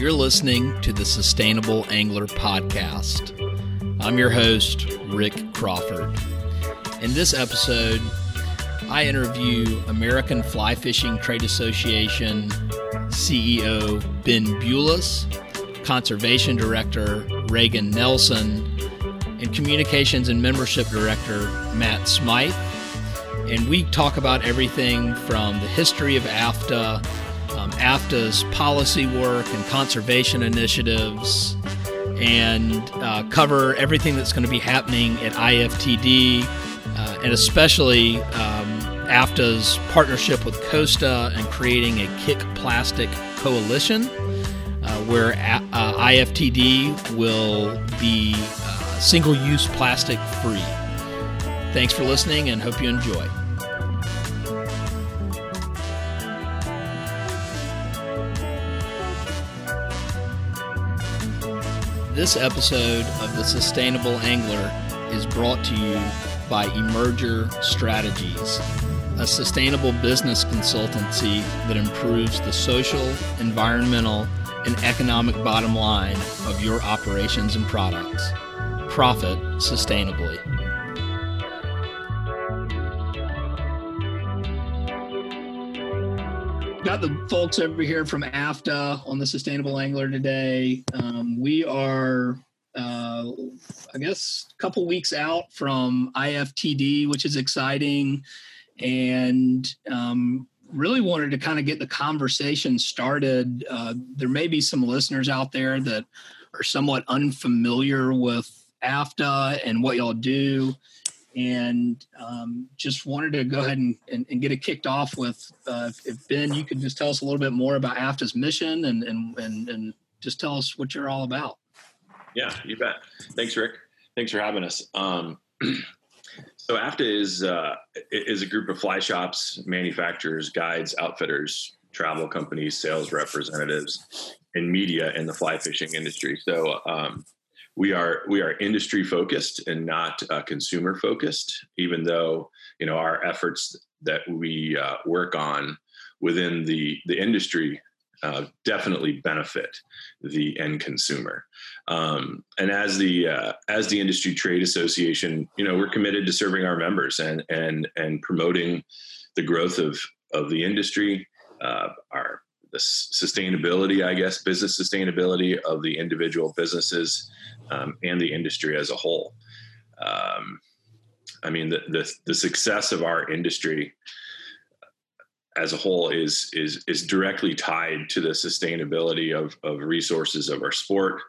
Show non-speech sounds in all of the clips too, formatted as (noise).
You're listening to the Sustainable Angler Podcast. I'm your host, Rick Crawford. In this episode, I interview American Fly Fishing Trade Association CEO Ben Bulis, Conservation Director Regan Nelson, and Communications and Membership Director Matt Smythe. And we talk about everything from the history of AFFTA, AFFTA's policy work and conservation initiatives, and uh, cover everything that's going to be happening at IFTD, uh, and especially um, AFFTA's partnership with Costa and creating a Kick Plastic Coalition, uh, where uh, IFTD will be uh, single use plastic free. Thanks for listening and hope you enjoy. This episode of The Sustainable Angler is brought to you by Emerger Strategies, a sustainable business consultancy that improves the social, environmental, and economic bottom line of your operations and products. Profit sustainably. Got the folks over here from AFFTA on the Sustainable Angler today. Um, we are uh, I guess, a couple weeks out from IFTD, which is exciting, and um, really wanted to kind of get the conversation started. Uh, there may be some listeners out there that are somewhat unfamiliar with AFFTA and what y'all do. And um, just wanted to go ahead and, and, and get it kicked off with uh, if Ben, you could just tell us a little bit more about AFFTA's mission and, and, and, and just tell us what you're all about. Yeah, you bet. Thanks, Rick. Thanks for having us. Um, (clears throat) so AFTA is uh, is a group of fly shops, manufacturers, guides, outfitters, travel companies, sales representatives, and media in the fly fishing industry. So um, we are we are industry focused and not uh, consumer focused. Even though you know our efforts that we uh, work on within the the industry uh, definitely benefit the end consumer. Um, and as the uh, as the industry trade association, you know, we're committed to serving our members and and and promoting the growth of of the industry, uh, our the sustainability, I guess, business sustainability of the individual businesses um, and the industry as a whole. Um, I mean, the, the the success of our industry as a whole is is is directly tied to the sustainability of of resources of our sport,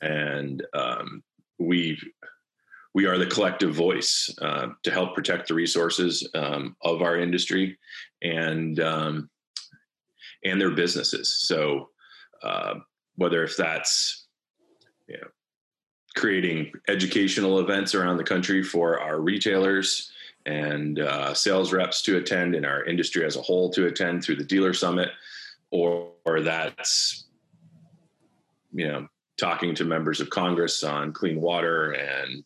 and um, we we are the collective voice uh, to help protect the resources um, of our industry and um, and their businesses. So uh, whether if that's you know creating educational events around the country for our retailers and uh, sales reps to attend and our industry as a whole to attend through the dealer summit or, or that's you know talking to members of congress on clean water and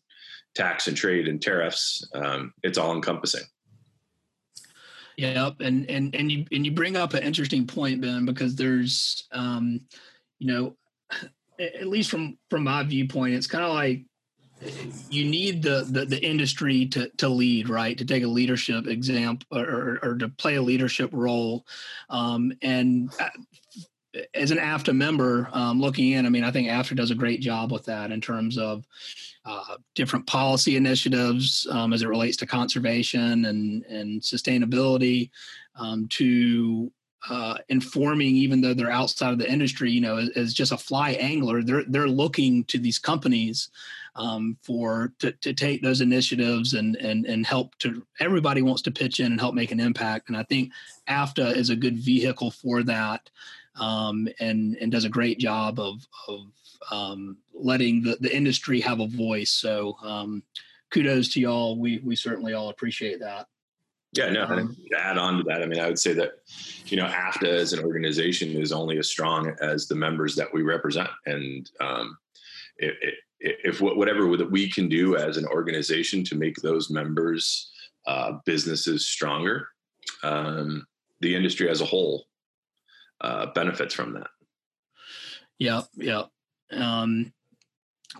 tax and trade and tariffs um, it's all encompassing Yep, and and and you and you bring up an interesting point, Ben, because there's, um, you know, at least from from my viewpoint, it's kind of like you need the, the, the industry to to lead right? To take a leadership example or, or, to play a leadership role. Um, and uh, as an AFFTA member um, looking in i mean i think AFFTA does a great job with that in terms of uh, different policy initiatives um, as it relates to conservation and and sustainability um, to uh, informing, even though they're outside of the industry, you know, as, as, just a fly angler, they're they're looking to these companies um, for to, to take those initiatives and and and help to everybody wants to pitch in and help make an impact. And i think AFFTA is a good vehicle for that um, and and does a great job of of um, letting the, the industry have a voice so um, kudos to y'all we we certainly all appreciate that yeah, no. Um, to add on to that, I mean, I would say that you know, AFFTA as an organization is only as strong as the members that we represent, and um, it, it, if whatever that we can do as an organization to make those members uh, businesses stronger, um, the industry as a whole uh, benefits from that. Yeah, yeah. Um,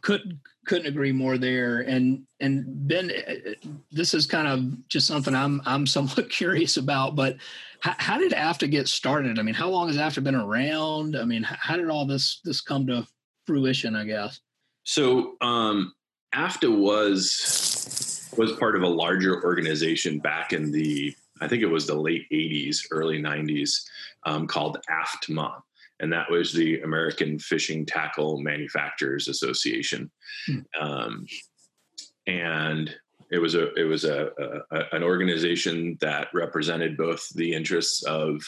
couldn't couldn't agree more there. And and Ben, eh, this is kind of just something I'm I'm somewhat (laughs) curious about. But how, how did AFFTA get started? I mean, how long has AFFTA been around? I mean, how did all this this come to fruition? I guess. So um, AFFTA was was part of a larger organization back in the I think it was the late '80s, early '90s, um, called AFTMA, and that was the American Fishing Tackle Manufacturers Association. Hmm. Um, and it was a it was a, a, an organization that represented both the interests of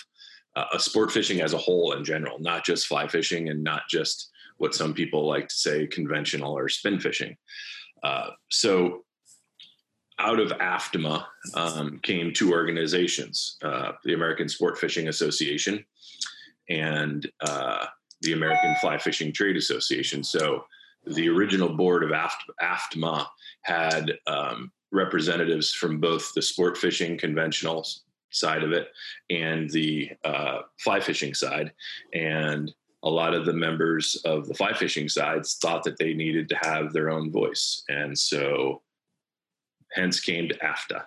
uh, sport fishing as a whole in general, not just fly fishing and not just what some people like to say conventional or spin fishing. Uh, so out of AFTMA um, came two organizations, uh, the American Sport Fishing Association and uh, the American Fly Fishing Trade Association. So the original board of AFTMA had um, representatives from both the sport fishing conventional side of it and the uh, fly fishing side. And a lot of the members of the fly fishing sides thought that they needed to have their own voice. And so hence came to AFFTA.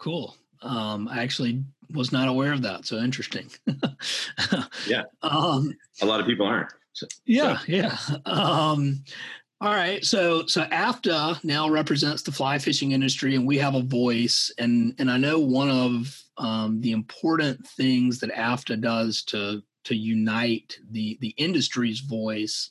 Cool. Um, I actually was not aware of that. So interesting. (laughs) yeah. Um, a lot of people aren't. So, yeah. So. Yeah. Um, all right. So so AFFTA now represents the fly fishing industry, and we have a voice. And and I know one of um, the important things that AFFTA does to to unite the the industry's voice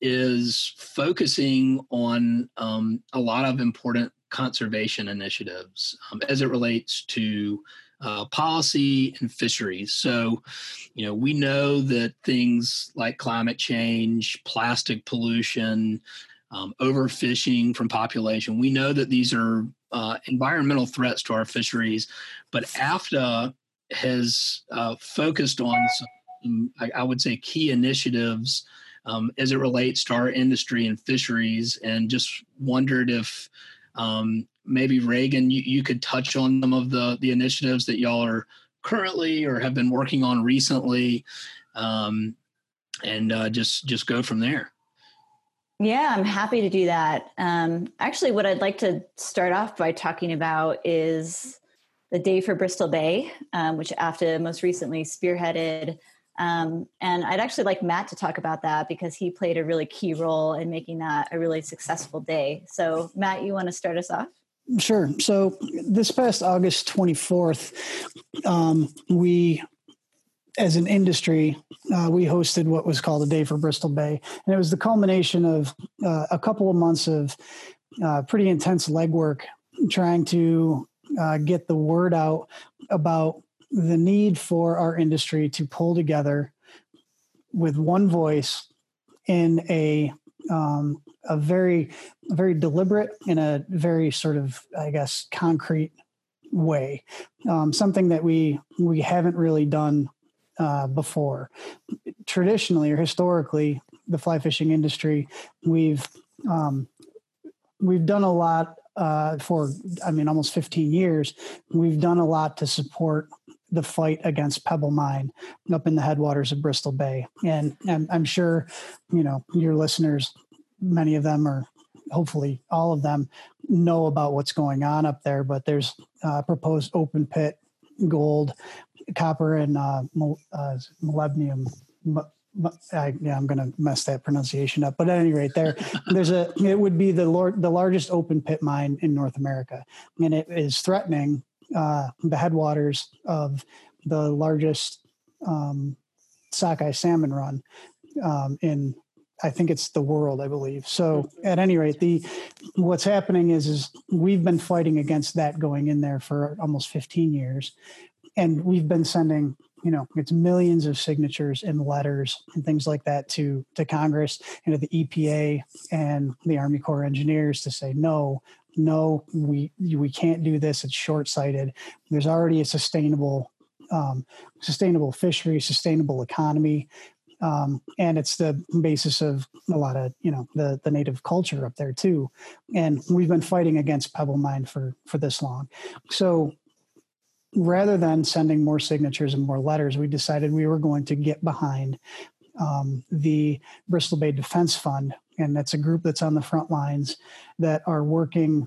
is focusing on um, a lot of important conservation initiatives um, as it relates to uh, policy and fisheries. So, you know, we know that things like climate change, plastic pollution, um, overfishing from population, we know that these are uh, environmental threats to our fisheries. But AFFTA has uh, focused on some, I, I, would say, key initiatives um, as it relates to our industry and fisheries, and just wondered if um, maybe Regan, you, you could touch on some of the the initiatives that y'all are currently or have been working on recently, um, and uh, just just go from there. Yeah, I'm happy to do that. Um, actually, what I'd like to start off by talking about is the Day for Bristol Bay, um, which AFFTA most recently spearheaded. Um, and I'd actually like Matt to talk about that because he played a really key role in making that a really successful day. So, Matt, you want to start us off? Sure. So this past August 24th, um, we, as an industry, uh, we hosted what was called a Day for Bristol Bay. And it was the culmination of uh, a couple of months of uh, pretty intense legwork trying to uh, get the word out about the need for our industry to pull together with one voice in a um, a very very deliberate in a very sort of i guess concrete way. Um, something that we we haven't really done uh, before. Traditionally or historically the fly fishing industry we've um, we've done a lot uh, for i mean almost 15 years we've done a lot to support the fight against pebble mine up in the headwaters of bristol bay. And, and i'm sure you know your listeners many of them are hopefully all of them know about what's going on up there but there's uh, proposed open pit gold copper and uh, uh, molybdenum I, I'm going to mess that pronunciation up. But at any rate, there, there's a. It would be the lor- the largest open pit mine in North America, and it is threatening uh, the headwaters of the largest um, sockeye salmon run um, in I think it's the world, I believe. So at any rate, the what's happening is is we've been fighting against that going in there for almost 15 years. And we've been sending, you know, it's millions of signatures and letters and things like that to to Congress and to the EPA and the Army Corps engineers to say no, no, we we can't do this. It's short sighted. There's already a sustainable um, sustainable fishery, sustainable economy um, and it's the basis of a lot of you know the the native culture up there too and we've been fighting against pebble mine for for this long so rather than sending more signatures and more letters we decided we were going to get behind um, the Bristol Bay Defense Fund, and that's a group that's on the front lines that are working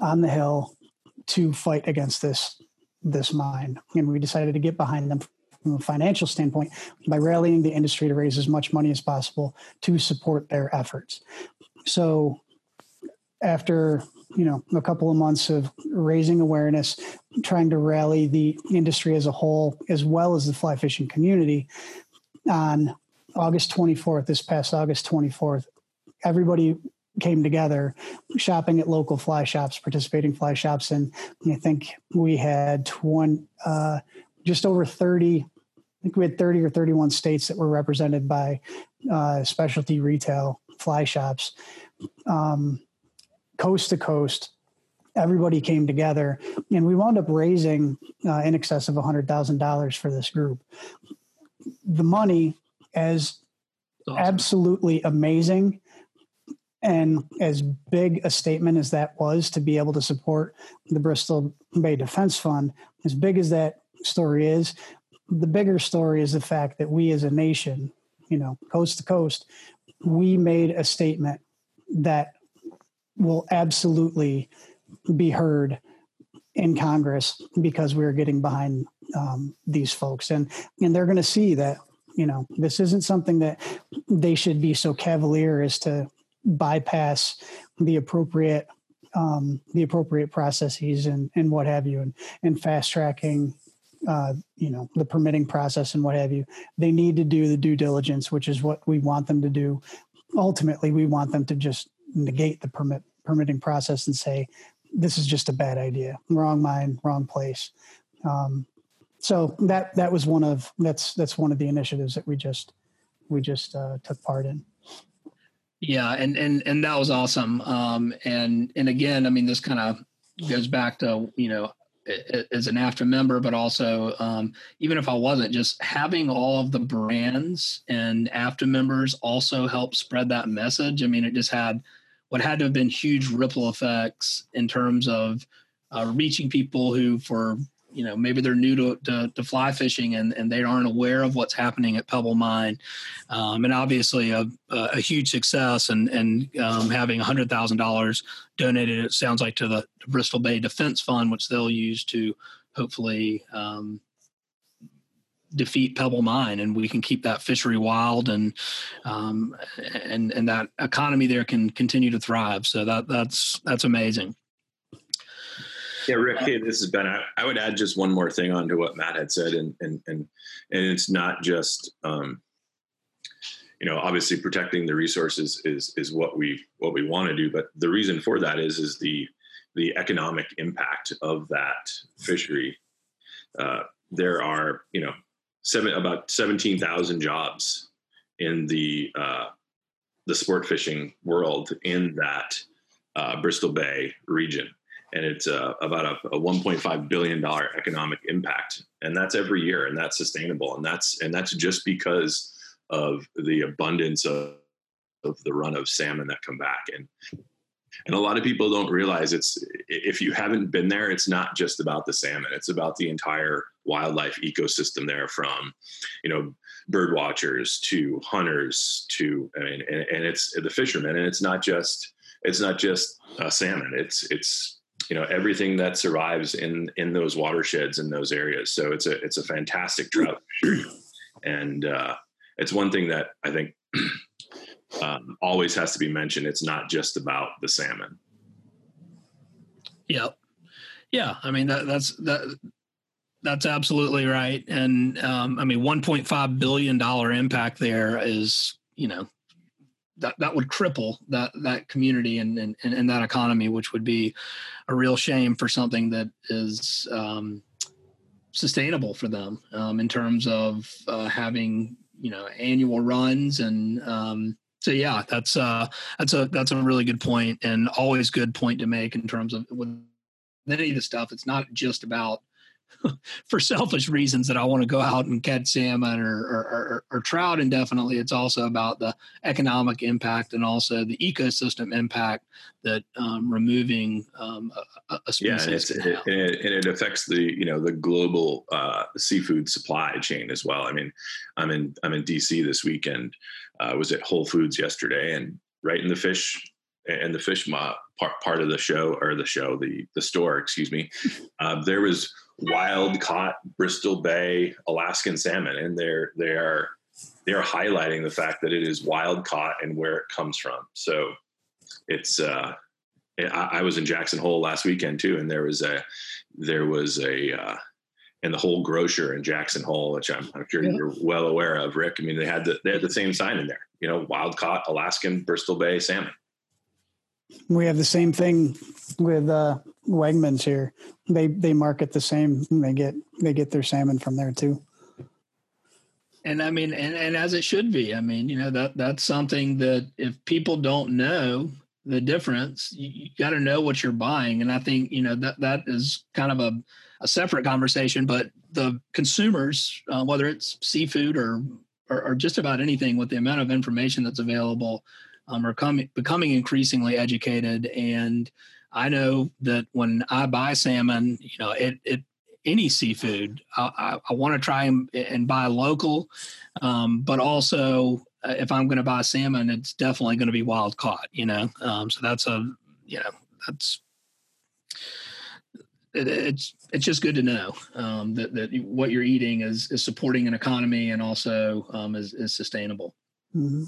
on the Hill to fight against this this mine. And we decided to get behind them from a financial standpoint by rallying the industry to raise as much money as possible to support their efforts. So after you know a couple of months of raising awareness trying to rally the industry as a whole as well as the fly fishing community on august 24th this past august 24th everybody came together shopping at local fly shops participating fly shops. And i think we had one uh, just over 30 i think we had 30 or 31 states that were represented by uh, specialty retail fly shops. Um, coast to coast. Everybody came together, and we wound up raising uh, in excess of $100,000 for this group. The money, as awesome. absolutely amazing and as big a statement as that was to be able to support the Bristol Bay Defense Fund, as big as that story is, the bigger story is the fact that we as a nation, you know, coast to coast, we made a statement that will absolutely be heard in Congress because we're getting behind um, these folks, and and they're going to see that you know this isn't something that they should be so cavalier as to bypass the appropriate um, the appropriate processes and and what have you, and and fast tracking. Uh, you know the permitting process and what have you. They need to do the due diligence, which is what we want them to do. Ultimately, we want them to just negate the permit permitting process and say this is just a bad idea. Wrong mind wrong place. Um, so that that was one of that's that's one of the initiatives that we just we just uh, took part in. Yeah and and and that was awesome. Um, and and again i mean this kind of goes back to you know as an AFFTA member, but also um, even if I wasn't, just having all of the brands and AFFTA members also help spread that message. I mean, it just had what had to have been huge ripple effects in terms of uh, reaching people who, for you know, maybe they're new to, to, to, fly fishing and, and they aren't aware of what's happening at Pebble Mine. Um, and obviously a, a, huge success and, and um, having $100,000 donated, it sounds like to the Bristol Bay Defense Fund, which they'll use to hopefully um, defeat Pebble Mine, and we can keep that fishery wild, and um, and and that economy there can continue to thrive. So that that's that's amazing. Yeah, Rick, hey, this has been. I, I, would add just one more thing onto what Matt had said, and and and and it's not just. Um, you know, obviously, protecting the resources is is what we what we want to do, but the reason for that is is the the economic impact of that fishery. Uh, there are, you know, seven about seventeen thousand jobs in the uh, the sport fishing world in that uh, Bristol Bay region, and it's uh, about a, a 1.5 billion dollar economic impact, and that's every year, and that's sustainable, and that's and that's just because of the abundance of of the run of salmon that come back. And and a lot of people don't realize it's if you haven't been there it's not just about the salmon. It's about the entire wildlife ecosystem there from you know bird watchers to hunters to I mean, and, and it's the fishermen and it's not just it's not just uh, salmon it's it's you know everything that survives in in those watersheds in those areas so it's a it's a fantastic trout and uh, it's one thing that i think (clears throat) um, always has to be mentioned. It's not just about the salmon. Yeah, yeah. I mean that, that's that. That's absolutely right. And um, I mean, 1.5 billion dollar impact there is you know that that would cripple that that community and, and and that economy, which would be a real shame for something that is um, sustainable for them um, in terms of uh, having you know annual runs and um, so yeah, that's uh that's a that's a really good point and always good point to make in terms of with any of the stuff. It's not just about (laughs) for selfish reasons that I want to go out and catch salmon or, or, or, or, trout indefinitely. It's also about the economic impact and also the ecosystem impact that um, removing um, a, a, species. Yeah, and, it, and, it, and, it, affects the you know the global uh, seafood supply chain as well. I mean, I'm in I'm in DC this weekend. I uh, was at Whole Foods yesterday, and right in the fish and the fish part part of the show or the show the the store, excuse me, uh, (laughs) there was wild caught Bristol Bay Alaskan salmon, and they're they are they are highlighting the fact that it is wild caught and where it comes from. So it's uh, I, I was in Jackson Hole last weekend too, and there was a there was a uh, and the whole grocer in Jackson Hole, which I'm, I'm sure yeah. you're well aware of, Rick. I mean, they had the they had the same sign in there, you know, wild caught Alaskan Bristol Bay salmon. We have the same thing with uh, Wegmans here. They they market the same. They get they get their salmon from there too. And I mean, and, and as it should be. I mean, you know that that's something that if people don't know the difference, you, you got to know what you're buying. And I think you know that that is kind of a a separate conversation. But the consumers, uh, whether it's seafood or, or or just about anything, with the amount of information that's available, um, are coming becoming increasingly educated and I know that when I buy salmon, you know, it, it any seafood, I, I, I want to try and, and, buy local, um, but also uh, if I'm going to buy salmon, it's definitely going to be wild caught. You know, um, so that's a you know that's it, it's it's just good to know um, that that what you're eating is is supporting an economy and also um, is is sustainable. Mm-hmm.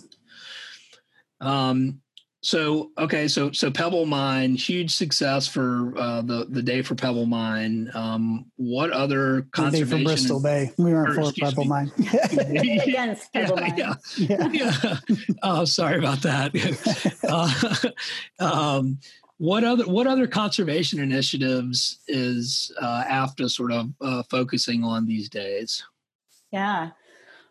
Um, so okay, so so Pebble Mine, huge success for uh, the the day for Pebble Mine. Um, what other conservation? The day for Bristol Bay. We weren't for Pebble me. Mine. (laughs) Against Pebble Mine. Yeah, yeah. yeah. Oh, sorry about that. (laughs) uh, um, what other what other conservation initiatives is uh, AFFTA sort of uh, focusing on these days? Yeah.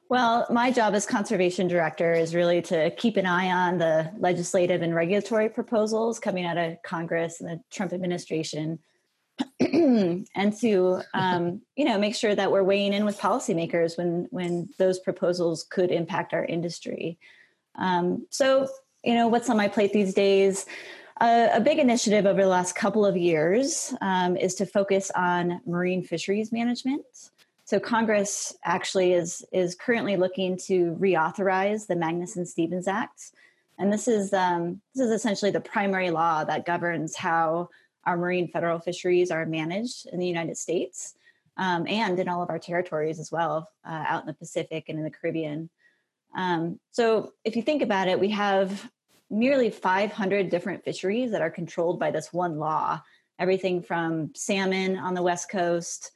Well, my job as conservation director is really to keep an eye on the legislative and regulatory proposals coming out of Congress and the Trump administration, (clears throat) and to um, you know make sure that we're weighing in with policymakers when when those proposals could impact our industry. Um, so, you know, what's on my plate these days? Uh, a big initiative over the last couple of years um, is to focus on marine fisheries management. So Congress actually is is currently looking to reauthorize the Magnuson Stevens Act, and this is um, this is essentially the primary law that governs how our marine federal fisheries are managed in the United States um, and in all of our territories as well, uh, out in the Pacific and in the Caribbean. Um, so if you think about it, we have nearly 500 different fisheries that are controlled by this one law. Everything from salmon on the west coast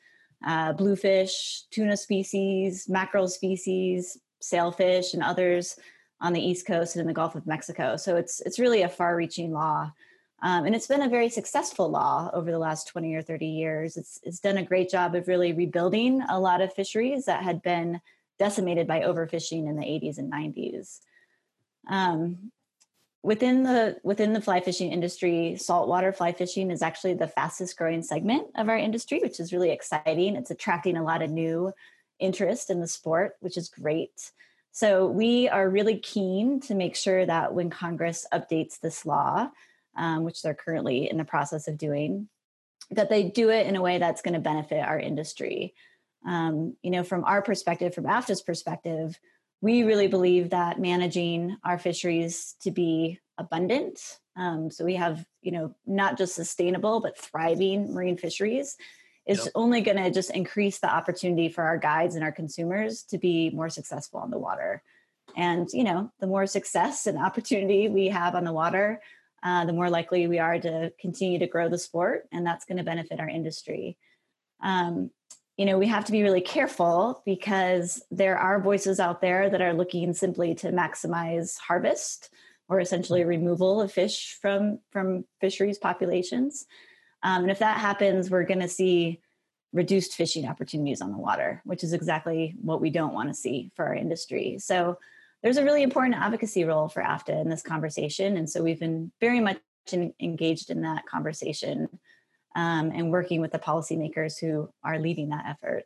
uh, bluefish, tuna species, mackerel species, sailfish, and others on the East Coast and in the Gulf of Mexico. So it's it's really a far-reaching law, um, and it's been a very successful law over the last twenty or thirty years. It's it's done a great job of really rebuilding a lot of fisheries that had been decimated by overfishing in the 80s and 90s. Um, within the within the fly fishing industry saltwater fly fishing is actually the fastest growing segment of our industry which is really exciting. It's attracting a lot of new interest in the sport which is great. So we are really keen to make sure that when congress updates this law um, which they're currently in the process of doing that they do it in a way that's going to benefit our industry. Um, you know from our perspective from AFFTA's perspective we really believe that managing our fisheries to be abundant um, so we have you know not just sustainable but thriving marine fisheries is yep. only going to just increase the opportunity for our guides and our consumers to be more successful on the water and you know the more success and opportunity we have on the water uh, the more likely we are to continue to grow the sport and that's going to benefit our industry um, you know, we have to be really careful because there are voices out there that are looking simply to maximize harvest or essentially removal of fish from from fisheries populations. Um, and if that happens, we're going to see reduced fishing opportunities on the water, which is exactly what we don't want to see for our industry. So there's a really important advocacy role for AFFTA in this conversation, and so we've been very much in, engaged in that conversation um, and working with the policymakers who are leading that effort.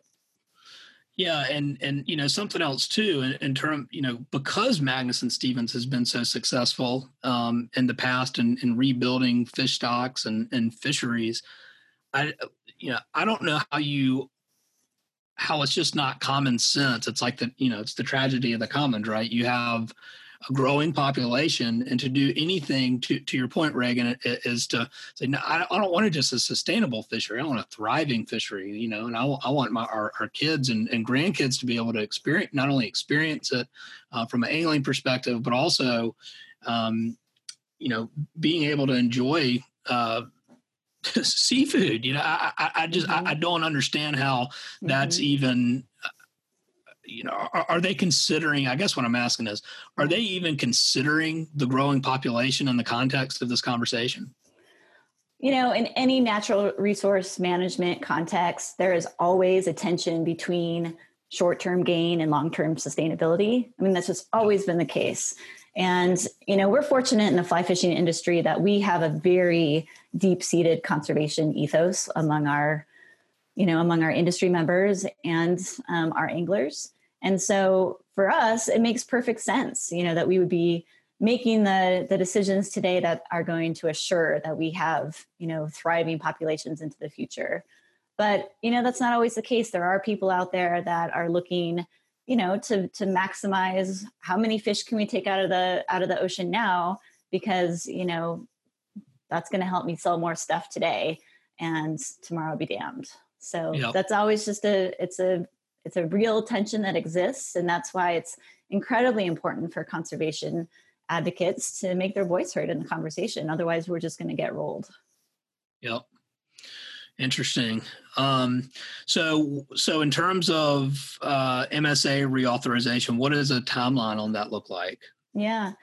Yeah, and and you know something else too in, in term you know because Magnuson Stevens has been so successful um, in the past in, in rebuilding fish stocks and, and fisheries, I you know I don't know how you how it's just not common sense. It's like the you know it's the tragedy of the commons, right? You have a growing population and to do anything to, to your point Regan is to say no i don't want to just a sustainable fishery i want a thriving fishery you know and i, I want my our, our kids and, and grandkids to be able to experience not only experience it uh, from an angling perspective but also um, you know being able to enjoy uh, (laughs) seafood you know i, I, I just mm-hmm. I, I, don't understand how that's mm-hmm. even you know are, are, they considering i guess what i'm asking is are they even considering the growing population in the context of this conversation? You know in any natural resource management context there is always a tension between short-term gain and long-term sustainability. I mean that's just always been the case. And you know we're fortunate in the fly fishing industry that we have a very deep-seated conservation ethos among our you know among our industry members and um, our anglers and so for us it makes perfect sense you know that we would be making the the decisions today that are going to assure that we have you know thriving populations into the future. But you know that's not always the case. There are people out there that are looking you know to to maximize how many fish can we take out of the out of the ocean now because you know that's going to help me sell more stuff today and tomorrow be damned. So yep. that's always just a it's a it's a real tension that exists and that's why it's incredibly important for conservation advocates to make their voice heard in the conversation. Otherwise we're just going to get rolled. Yep. Interesting. Um, so so in terms of uh, msa reauthorization what does a timeline on that look like? Yeah.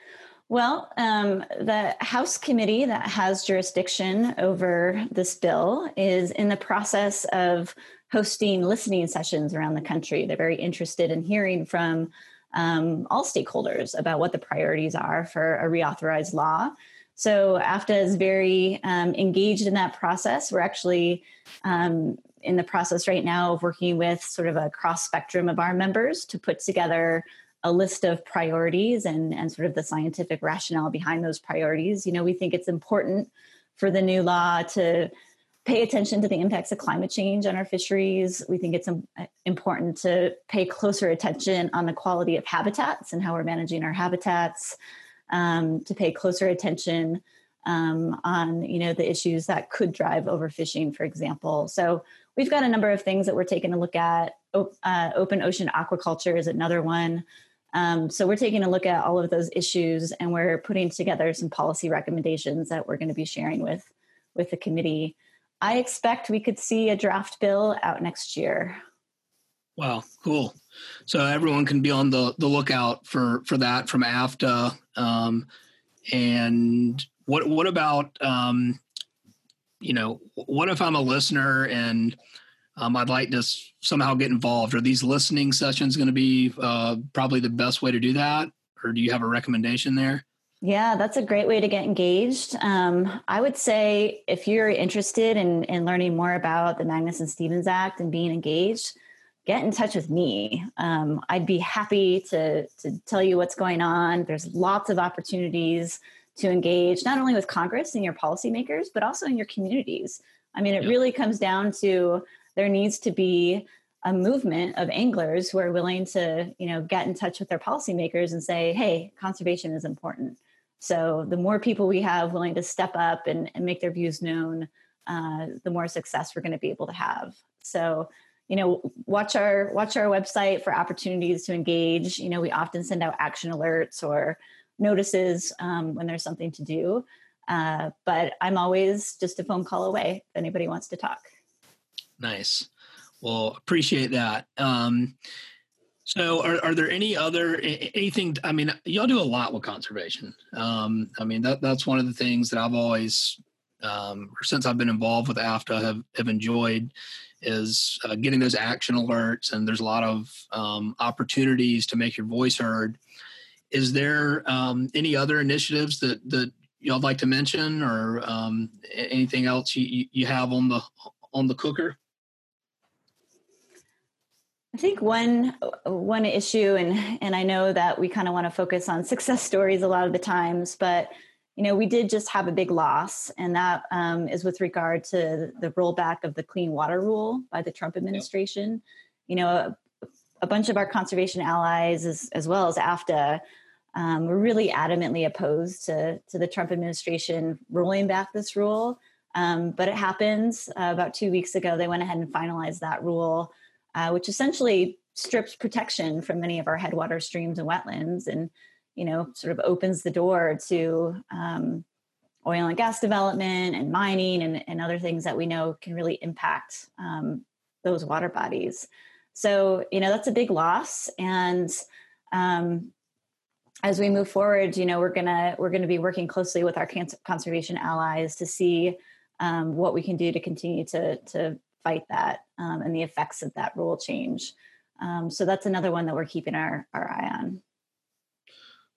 Well, um, the House committee that has jurisdiction over this bill is in the process of hosting listening sessions around the country. They're very interested in hearing from um, all stakeholders about what the priorities are for a reauthorized law. So AFFTA is very um, engaged in that process. We're actually um, in the process right now of working with sort of a cross spectrum of our members to put together a list of priorities and, and sort of the scientific rationale behind those priorities. You know, we think it's important for the new law to pay attention to the impacts of climate change on our fisheries. We think it's important to pay closer attention on the quality of habitats and how we're managing our habitats, um, to pay closer attention um, on you know the issues that could drive overfishing, for example. So we've got a number of things that we're taking a look at. Uh, open ocean aquaculture is another one. Um, so we're taking a look at all of those issues and we're putting together some policy recommendations that we're going to be sharing with with the committee. I expect we could see a draft bill out next year. Wow, cool. So everyone can be on the, the lookout for, for that from AFFTA. Um, and what what about um, you know what if I'm a listener and um, I'd like to somehow get involved. Are these listening sessions going to be uh, probably the best way to do that, or do you have a recommendation there? Yeah, that's a great way to get engaged. Um, I would say if you're interested in, in learning more about the Magnuson Stevens Act and being engaged, get in touch with me. Um, I'd be happy to, to tell you what's going on. There's lots of opportunities to engage, not only with Congress and your policymakers, but also in your communities. I mean, it really comes down to there needs to be a movement of anglers who are willing to you know get in touch with their policymakers and say hey conservation is important so the more people we have willing to step up and, and make their views known uh, the more success we're going to be able to have so you know watch our watch our website for opportunities to engage you know we often send out action alerts or notices um, when there's something to do uh, but i'm always just a phone call away if anybody wants to talk Nice. Well, appreciate that. Um, so, are, are there any other anything? I mean, y'all do a lot with conservation. Um, I mean, that that's one of the things that I've always, um, since I've been involved with AFFTA, have have enjoyed is uh, getting those action alerts, and there's a lot of um, opportunities to make your voice heard. Is there um, any other initiatives that that y'all like to mention, or um, anything else you, you have on the on the cooker? I think one one issue, and and I know that we kind of want to focus on success stories a lot of the times, but you know we did just have a big loss, and that um, is with regard to the rollback of the Clean Water Rule by the Trump administration. Yep. You know, a, a, bunch of our conservation allies, as, as well as AFFTA, um, were really adamantly opposed to to the Trump administration rolling back this rule. Um, but it happens. Uh, about two weeks ago, they went ahead and finalized that rule uh, which essentially strips protection from many of our headwater streams and wetlands and you know sort of opens the door to um, oil and gas development and mining and, and, other things that we know can really impact um, those water bodies. So you know that's a big loss and um, as we move forward you know we're gonna we're gonna be working closely with our conservation allies to see um, what we can do to continue to to fight that um, and the effects of that rule change. Um, so that's another one that we're keeping our, our eye on.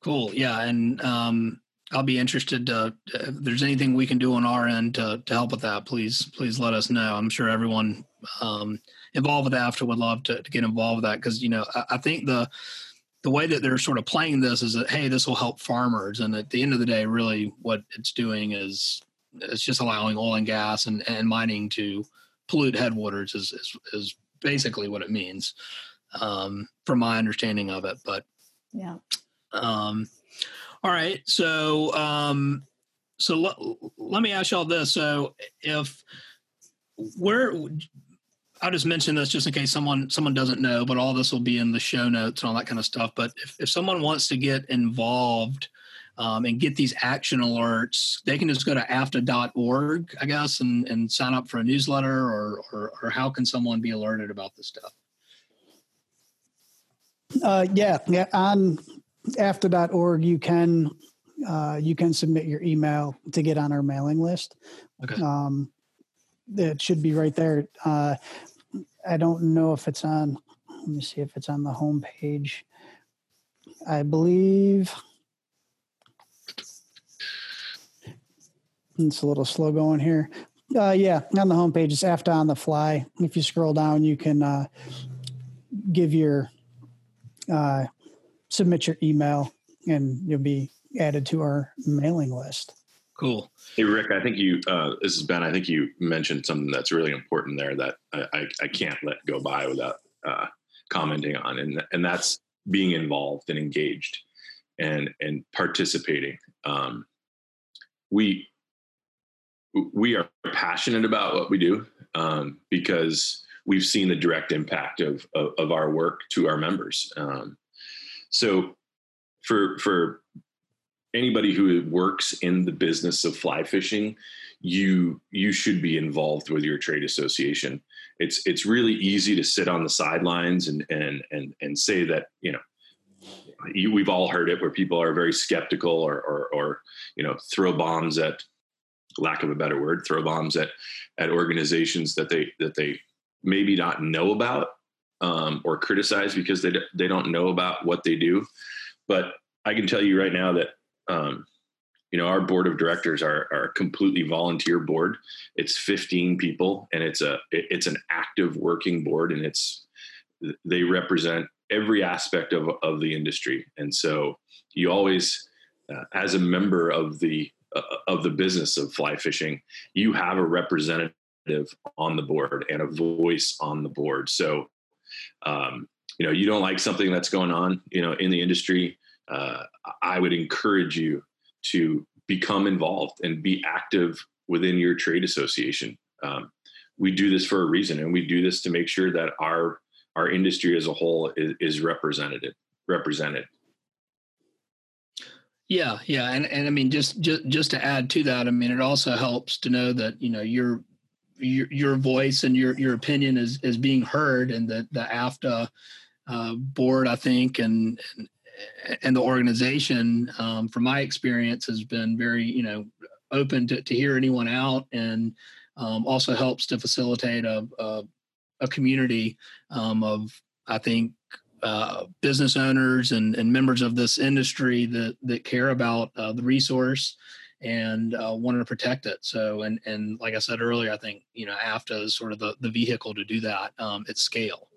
Cool. Yeah. And um, I'll be interested to, if there's anything we can do on our end to, to help with that, please, please let us know. I'm sure everyone um, involved with AFFTA would love to, to get involved with that. Cause you know, I, I think the, the way that they're sort of playing this is that, Hey, this will help farmers. And at the end of the day, really what it's doing is it's just allowing oil and gas and, and mining to, pollute headwaters is, is, is basically what it means um, from my understanding of it. But yeah. Um, all right. So, um, so let, let me ask y'all this. So if where I'll just mention this just in case someone someone doesn't know, but all this will be in the show notes and all that kind of stuff. But if, if someone wants to get involved um, and get these action alerts, they can just go to affta.org, I guess, and, and sign up for a newsletter, or, or, or how can someone be alerted about this stuff? Uh, yeah, yeah. On affta.org, you can uh, you can submit your email to get on our mailing list. Okay. Um, it should be right there. Uh, I don't know if it's on. Let me see if it's on the home page. I believe It's a little slow going here. Uh, yeah, on the homepage, it's AFFTA on the fly. If you scroll down, you can uh, give your uh, submit your email, and you'll be added to our mailing list. Cool. Hey Rick, I think you. Uh, this is Ben. I think you mentioned something that's really important there that I, I, I can't let go by without uh, commenting on, and and that's being involved and engaged, and and participating. Um, we we are passionate about what we do um, because we've seen the direct impact of, of, of our work to our members. Um, so for, for anybody who works in the business of fly fishing, you, you should be involved with your trade association. It's, it's really easy to sit on the sidelines and, and, and, and say that, you know, you, we've all heard it where people are very skeptical or, or, or you know, throw bombs at lack of a better word, throw bombs at at organizations that they that they maybe not know about um, or criticize because they they don't know about what they do. But I can tell you right now that um, you know our board of directors are are a completely volunteer board. It's 15 people, and it's a it's an active working board, and it's they represent every aspect of of the industry, and so you always. Uh, as a member of the of the business of fly fishing, you have a representative on the board and a voice on the board. So, um, you know, you don't like something that's going on, you know, in the industry. Uh, I would encourage you to become involved and be active within your trade association. Um, we do this for a reason, and we do this to make sure that our our industry as a whole is, is represented represented. Yeah, yeah, and and I mean just just just to add to that, I mean it also helps to know that you know your your, your voice and your your opinion is is being heard, and that the AFFTA uh, board, I think, and and, and the organization, um, from my experience, has been very you know open to to hear anyone out, and um, also helps to facilitate a a, a community um, of I think uh, business owners and, and members of this industry that that care about uh, the resource and uh, want to protect it. So, and and like I said earlier, I think you know AFFTA is sort of the the vehicle to do that um, at scale.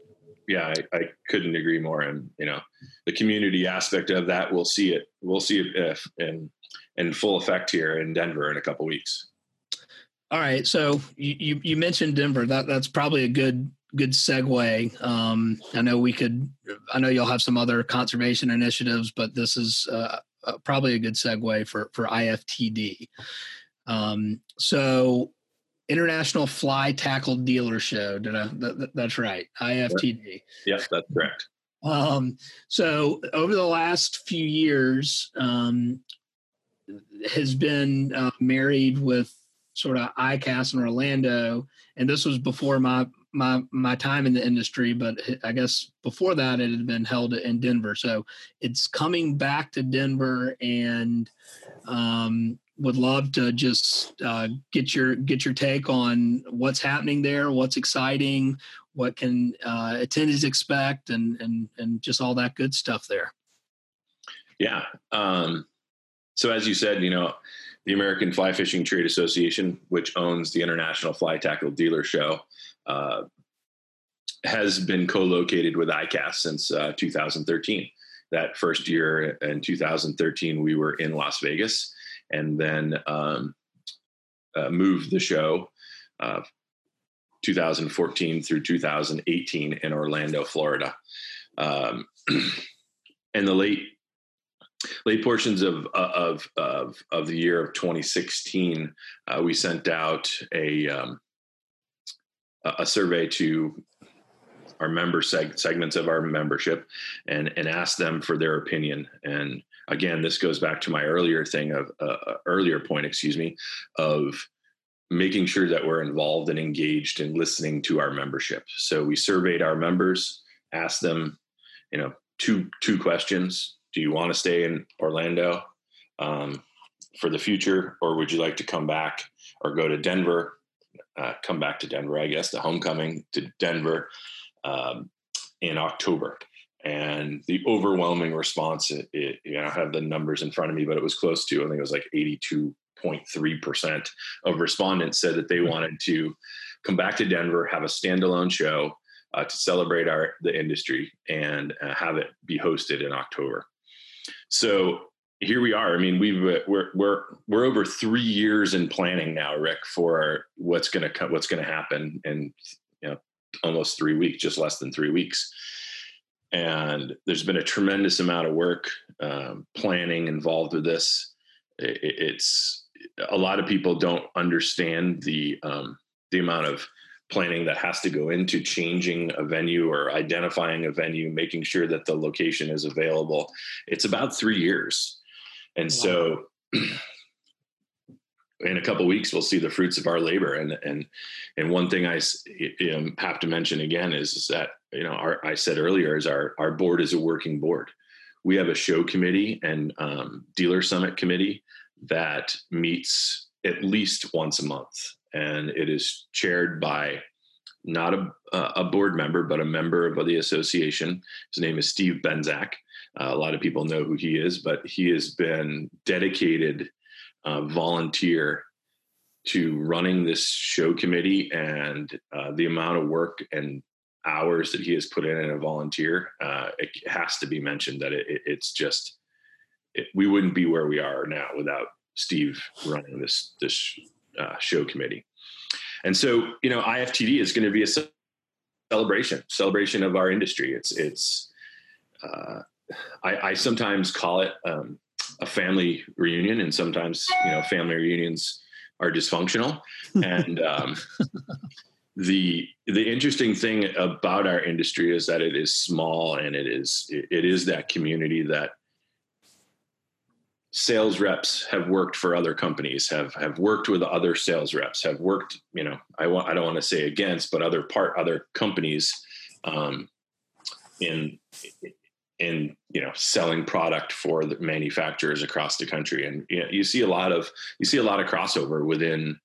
Yeah, I, I, couldn't agree more. And you know, the community aspect of that, we'll see it. We'll see it if in in full effect here in Denver in a couple weeks. All right, so you, you mentioned Denver. That that's probably a good good segue. Um, I know we could. I know you'll have some other conservation initiatives, but this is uh, uh, probably a good segue for for IFTD. Um, so, International Fly Tackle Dealer Show. Did I, that, that's right, IFTD. Yes, that's correct. Um, so, over the last few years, um, has been uh, married with sort of ICAST in Orlando, and this was before my my my time in the industry, but I guess before that it had been held in Denver. So it's coming back to Denver, and um, would love to just uh, get your get your take on what's happening there, what's exciting, what can uh, attendees expect, and and and just all that good stuff there. Yeah. Um, so as you said, you know, the American Fly Fishing Trade Association, which owns the International Fly Tackle Dealer Show, uh, has been co-located with ICAST since uh, 2013. That first year in 2013, we were in Las Vegas, and then um, uh, moved the show uh, 2014 through 2018 in Orlando, Florida. Um, (clears throat) in the late late portions of of of, of the year of 2016, uh, we sent out a um, a survey to our member seg- segments of our membership and and ask them for their opinion. And again this goes back to my earlier thing of uh, uh, earlier point excuse me of making sure that we're involved and engaged in listening to our membership. So we surveyed our members asked them you know two two questions do you want to stay in orlando um, for the future or would you like to come back or go to denver uh, come back to Denver, I guess, the homecoming to Denver um, in October. And the overwhelming response, it, it, you know, I have the numbers in front of me, but it was close to, I think it was like 82.3% of respondents said that they hmm. wanted to come back to Denver, have a standalone show uh, to celebrate our the industry, and uh, have it be hosted in October. So here we are. I mean, we've uh, we're we're we're over three years in planning now, Rick, for what's going to what's going to happen in you know almost three weeks, just less than three weeks. And there's been a tremendous amount of work um, planning involved with this. It, it's a lot of people don't understand the um, the amount of planning that has to go into changing a venue or identifying a venue, making sure that the location is available. It's about three years and wow. so (clears throat) in a couple weeks we'll see the fruits of our labor and and and one thing i um, have to mention again is, is that you know our, i said earlier is our our board is a working board we have a show committee and um, dealer summit committee that meets at least once a month and it is chaired by not a, a board member but a member of the association his name is steve benzak uh, a lot of people know who he is, but he has been dedicated uh, volunteer to running this show committee and uh, the amount of work and hours that he has put in as a volunteer. Uh, it has to be mentioned that it, it, it's just it, we wouldn't be where we are now without Steve running this this uh, show committee. And so, you know, IFTD is going to be a celebration, celebration of our industry. It's it's uh, I, I sometimes call it um, a family reunion, and sometimes you know family reunions are dysfunctional. (laughs) and um, the the interesting thing about our industry is that it is small, and it is it, it is that community that sales reps have worked for other companies have have worked with other sales reps have worked you know i want i don't want to say against but other part other companies um, in in you know selling product for the manufacturers across the country. And you, know, you see a lot of you see a lot of crossover within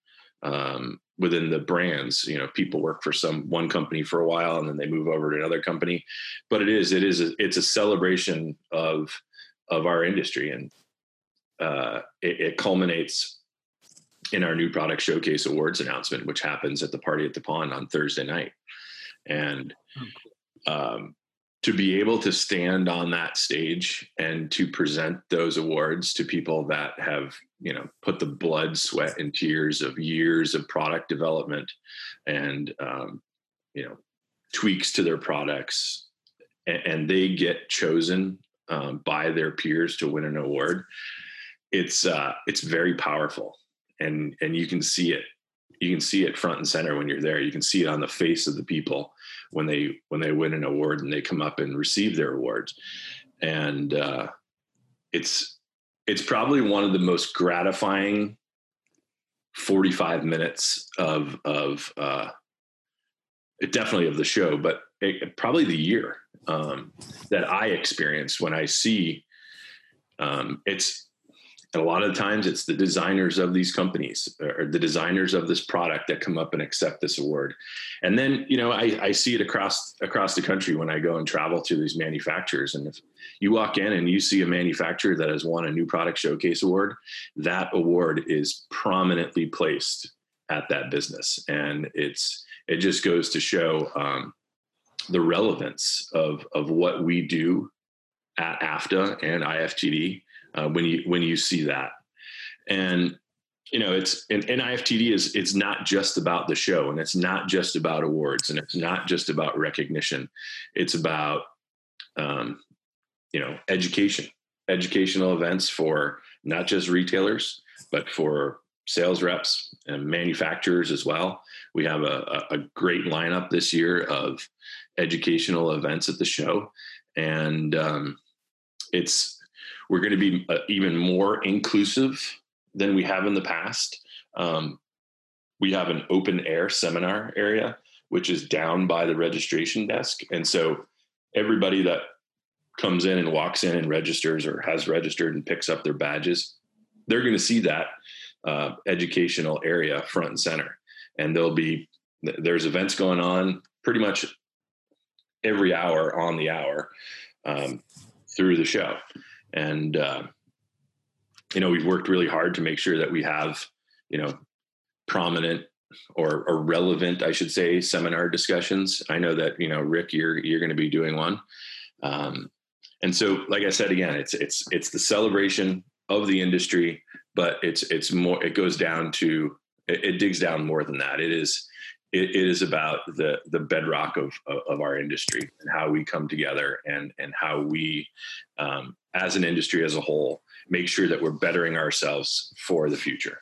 um, within the brands. You know people work for some one company for a while and then they move over to another company. But it is it is a, it's a celebration of of our industry. And uh, it, it, culminates in our new product showcase awards announcement, which happens at the party at the pond on Thursday night. And oh, um, to be able to stand on that stage and to present those awards to people that have you know put the blood sweat and tears of years of product development and um, you know tweaks to their products and, and they get chosen um, by their peers to win an award it's uh, it's very powerful and and you can see it. You can see it front and center when you're there. You can see it on the face of the people when they when they win an award and they come up and receive their awards and uh, it's it's probably one of the most gratifying 45 minutes of of uh, definitely of the show but it, probably the year um, that i experience when i see um, it's and a lot of times it's the designers of these companies or the designers of this product that come up and accept this award. And then, you know, I, I see it across across the country when I go and travel to these manufacturers. And if you walk in and you see a manufacturer that has won a new product showcase award, that award is prominently placed at that business. And it's it just goes to show um, the relevance of of what we do at AFFTA and IFTD uh, when you when you see that. And you know, it's and, and IFTD is it's not just about the show, and it's not just about awards, and it's not just about recognition. It's about um, you know education, educational events for not just retailers, but for sales reps and manufacturers as well. We have a, a great lineup this year of educational events at the show, and um, it's we're going to be uh, even more inclusive than we have in the past. Um, we have an open air seminar area, which is down by the registration desk. And so everybody that comes in and walks in and registers or has registered and picks up their badges, they're going to see that uh, educational area front and center. And there'll be, there's events going on pretty much every hour on the hour um, through the show and uh, you know we've worked really hard to make sure that we have you know prominent or, or relevant i should say seminar discussions. I know that you know rick you're you're going to be doing one. Um, and so like i said again it's it's it's the celebration of the industry but it's it's more it goes down to it, it digs down more than that. It is it, it is about the the bedrock of, of, of our industry and how we come together and and how we um, as an industry as a whole make sure that we're bettering ourselves for the future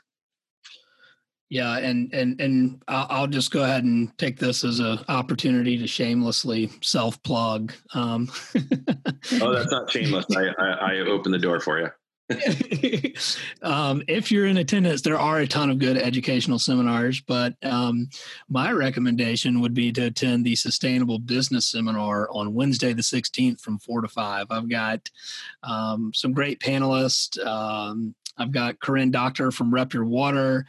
yeah and and and i'll just go ahead and take this as an opportunity to shamelessly self plug um. (laughs) oh that's not shameless I, I i open the door for you (laughs) um, if you're in attendance, there are a ton of good educational seminars, but um, my recommendation would be to attend the Sustainable Business Seminar on Wednesday, the 16th from 4 to 5. I've got um, some great panelists. Um, I've got Corinne Doctor from Rep Your Water,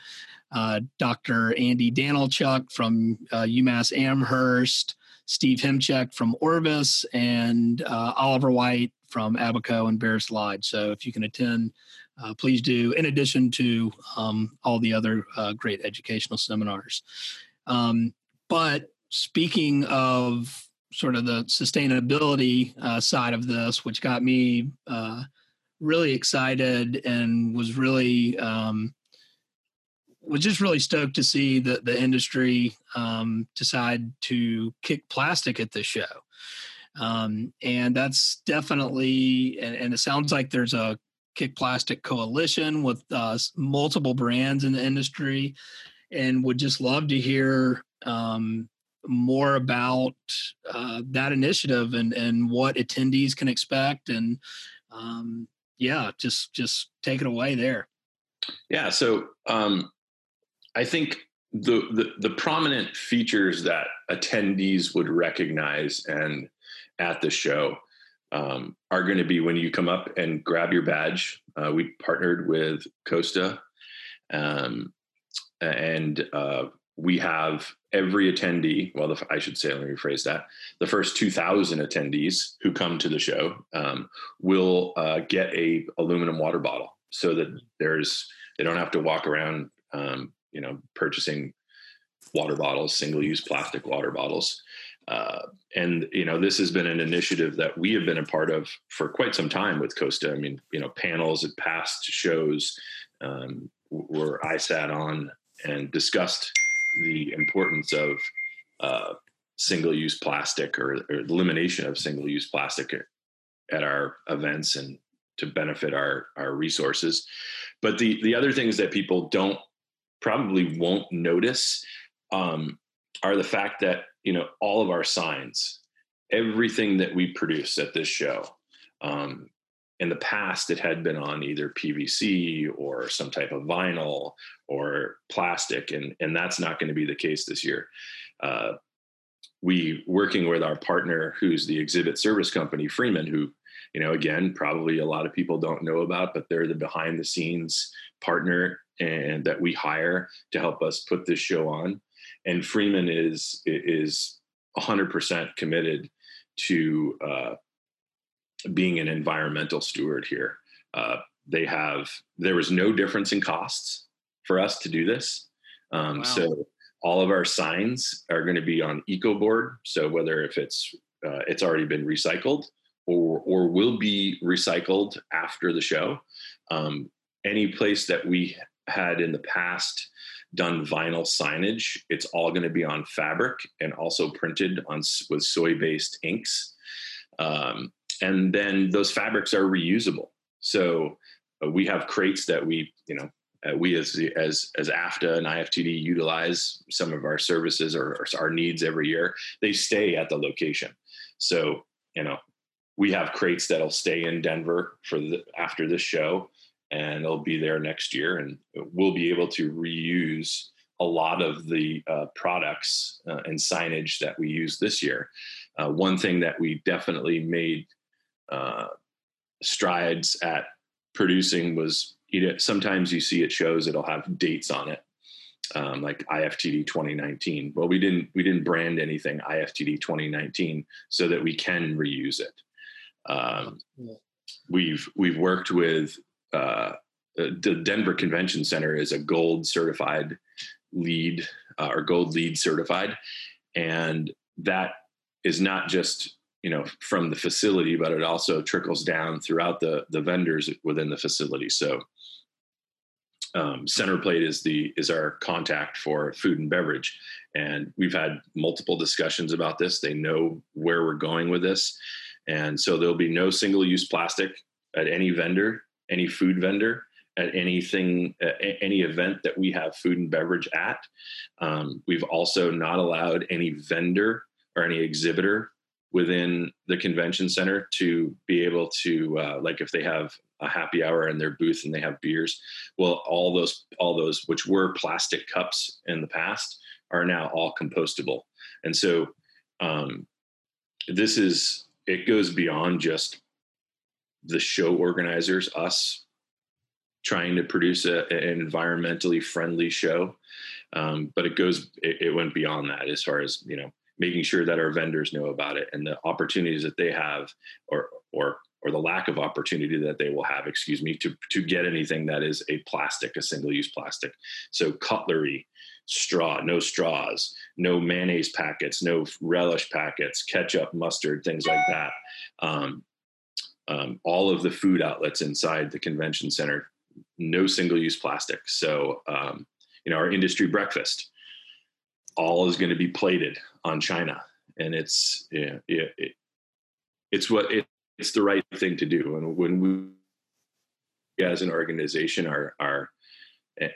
uh, Dr. Andy Danylchuk from uh, UMass Amherst, Steve Hemchek from Orvis, and uh, Oliver White from Abaco and Bair's Lodge. So if you can attend, uh, please do, in addition to um, all the other uh, great educational seminars. Um, but speaking of sort of the sustainability uh, side of this, which got me uh, really excited and was really um, was just really stoked to see the the industry um, decide to kick plastic at this show. Um, and that's definitely, and, and, it sounds like there's a Kick Plastic coalition with uh, multiple brands in the industry, and would just love to hear um, more about uh, that initiative and and what attendees can expect, and um, yeah, just just take it away there. Yeah, so um, I think the, the the prominent features that attendees would recognize and at the show um, are going to be when you come up and grab your badge. Uh, we partnered with Costa, um, and uh, we have every attendee. Well, the, I should say, let me rephrase that. The first 2,000 attendees who come to the show um, will uh, get a aluminum water bottle so that there's they don't have to walk around, um, you know, purchasing water bottles, single use plastic water bottles. Uh, and you know this has been an initiative that we have been a part of for quite some time with Costa. I mean, you know, panels at past shows um, where I sat on and discussed the importance of uh, single-use plastic or, or elimination of single-use plastic at our events and to benefit our our resources. But the the other things that people don't probably won't notice um, are the fact that you know all of our signs, everything that we produce at this show. Um, in the past, it had been on either PVC or some type of vinyl or plastic, and and that's not going to be the case this year. Uh, we working with our partner, who's the exhibit service company Freeman, who you know again probably a lot of people don't know about, but they're the behind the scenes partner and that we hire to help us put this show on and Freeman is is 100% committed to uh, being an environmental steward here. Uh, they have there was no difference in costs for us to do this. Um, wow. So all of our signs are going to be on EcoBoard. So whether if it's uh, it's already been recycled or or will be recycled after the show. Um, any place that we had in the past done vinyl signage. It's all going to be on fabric and also printed on with soy-based inks. Um, and then those fabrics are reusable. So uh, we have crates that we, you know, uh, we as as as AFFTA and IFTD utilize some of our services or, or our needs every year. They stay at the location. So you know, we have crates that'll stay in Denver for the after this show and it'll be there next year and we'll be able to reuse a lot of the uh, products uh, and signage that we use this year uh, one thing that we definitely made uh, strides at producing was you know, sometimes you see it shows it'll have dates on it um, like IFTD 2019. Well, we didn't we didn't brand anything IFTD 2019 so that we can reuse it. Um, we've we've worked with uh, the Denver Convention Center is a gold certified LEED uh, or gold LEED certified, and that is not just you know from the facility, but it also trickles down throughout the the vendors within the facility. So. Um, Centerplate is the is our contact for food and beverage, and we've had multiple discussions about this. They know where we're going with this, and so there'll be no single use plastic at any vendor any food vendor at anything uh, any event that we have food and beverage at. Um, we've also not allowed any vendor or any exhibitor within the convention center to be able to uh, like if they have a happy hour in their booth and they have beers well all those all those which were plastic cups in the past are now all compostable. And so um, this is it goes beyond just the show organizers, us, trying to produce a, an environmentally friendly show. Um, but it goes, it, it, went beyond that as far as you know, making sure that our vendors know about it and the opportunities that they have, or or or the lack of opportunity that they will have, excuse me, to to get anything that is a plastic, a single use plastic. So cutlery, straw, no straws, no mayonnaise packets, no relish packets, ketchup, mustard, things like that. Um, um, all of the food outlets inside the convention center, no single use plastic. So, um, you know, our industry breakfast, all is going to be plated on China. And it's, yeah, it, it, it's what it, it's the right thing to do. And when we, as an organization, our, our,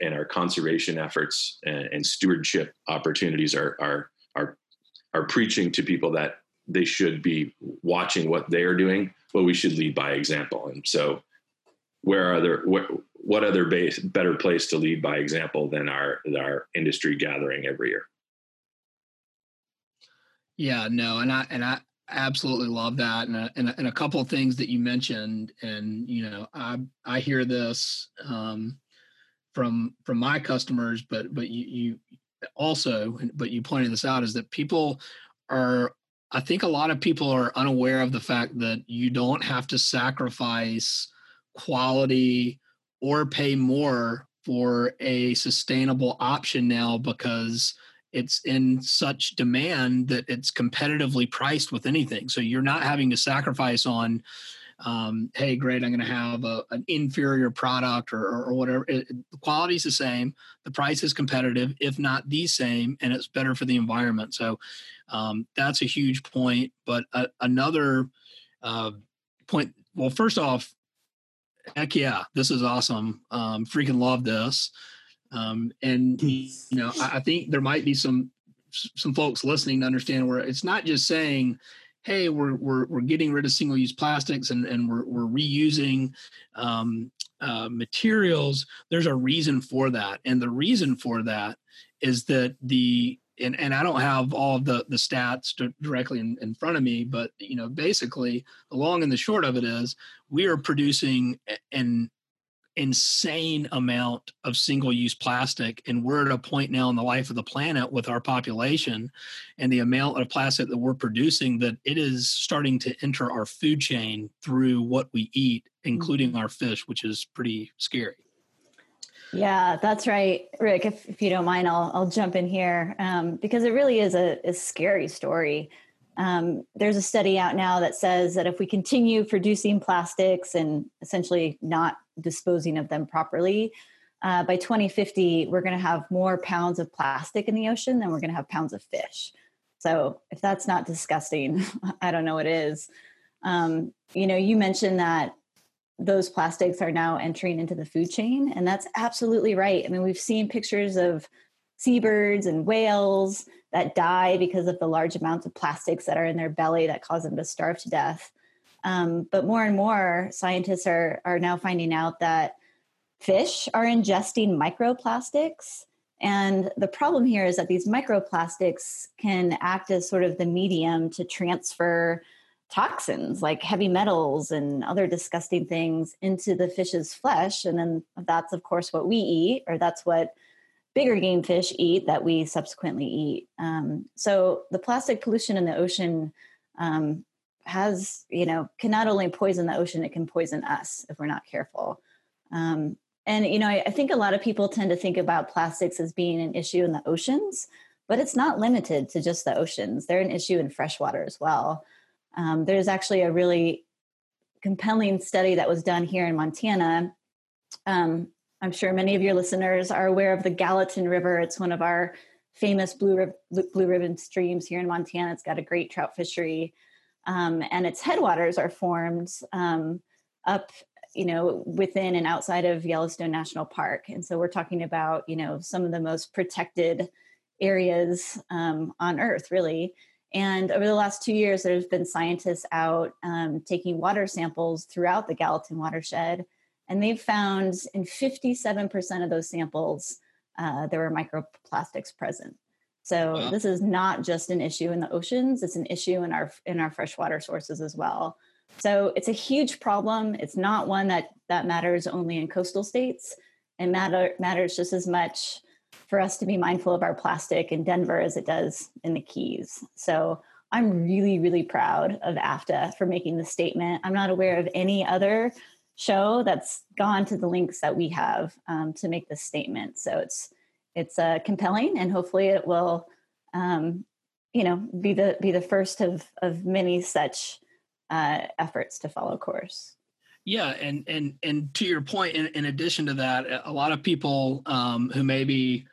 and our conservation efforts and, and stewardship opportunities are, are, are, are preaching to people that they should be watching what they are doing well, we should lead by example. And so, where are there what what other base, better place to lead by example than our our industry gathering every year? Yeah, no, and I and I absolutely love that, and a, and a, and a couple of things that you mentioned, and you know, I I hear this um, from from my customers, but but you you also, but you pointed this out is that people are I think a lot of people are unaware of the fact that you don't have to sacrifice quality or pay more for a sustainable option now because it's in such demand that it's competitively priced with anything. So you're not having to sacrifice on, um, hey, great, I'm going to have a, an inferior product or, or, or whatever. It, the quality is the same, the price is competitive, if not the same, and it's better for the environment. So um, that's a huge point. But uh, another uh, point, well, first off, heck yeah, this is awesome. Um, freaking love this. Um, and you know, I, I think there might be some some folks listening to understand where it's not just saying, "Hey, we're we're we're getting rid of single use plastics and and we're we're reusing um, uh, materials." There's a reason for that, and the reason for that is that the and, and I don't have all the the stats directly in, in front of me, but you know, basically, the long and the short of it is, we are producing an insane amount of single use plastic and we're at a point now in the life of the planet with our population and the amount of plastic that we're producing that it is starting to enter our food chain through what we eat including mm-hmm. our fish which is pretty scary yeah that's right rick if, if you don't mind i'll, I'll jump in here um, because it really is a, a scary story um, there's a study out now that says that if we continue producing plastics and essentially not disposing of them properly, uh, by 2050, we're going to have more pounds of plastic in the ocean than we're going to have pounds of fish. So if that's not disgusting, (laughs) I don't know what is. Um, you know, you mentioned that those plastics are now entering into the food chain, and that's absolutely right. I mean, we've seen pictures of seabirds and whales that die because of the large amounts of plastics that are in their belly that cause them to starve to death. Um, but more and more scientists are, are now finding out that fish are ingesting microplastics. And the problem here is that these microplastics can act as sort of the medium to transfer toxins like heavy metals and other disgusting things into the fish's flesh. And then that's, of course, what we eat, or that's what bigger game fish eat that we subsequently eat. Um, so the plastic pollution in the ocean um, has, you know, can not only poison the ocean, it can poison us if we're not careful. Um, and, you know, I, I think a lot of people tend to think about plastics as being an issue in the oceans, but it's not limited to just the oceans. They're an issue in freshwater as well. Um, there's actually a really compelling study that was done here in Montana um, I'm sure many of your listeners are aware of the Gallatin River. It's one of our famous blue, blue ribbon streams here in Montana. It's got a great trout fishery. Um, and its headwaters are formed um, up you know within and outside of yellowstone national park. And so we're talking about you know some of the most protected areas um, on earth really. And over the last two years there's been scientists out um, taking water samples throughout the gallatin watershed. And they've found in 57% of those samples, uh, there were microplastics present. So wow. this is not just an issue in the oceans; it's an issue in our in our freshwater sources as well. So it's a huge problem. It's not one that that matters only in coastal states. It matter matters just as much for us to be mindful of our plastic in Denver as it does in the Keys. So I'm really, really proud of AFFTA for making the statement. I'm not aware of any other show that's gone to the links that we have um, to make this statement. So it's it's uh, compelling, and hopefully it will, um, you know, be the be the first of of many such uh, efforts to follow course. Yeah, and and and to your point, in, in addition to that, a lot of people um, who maybe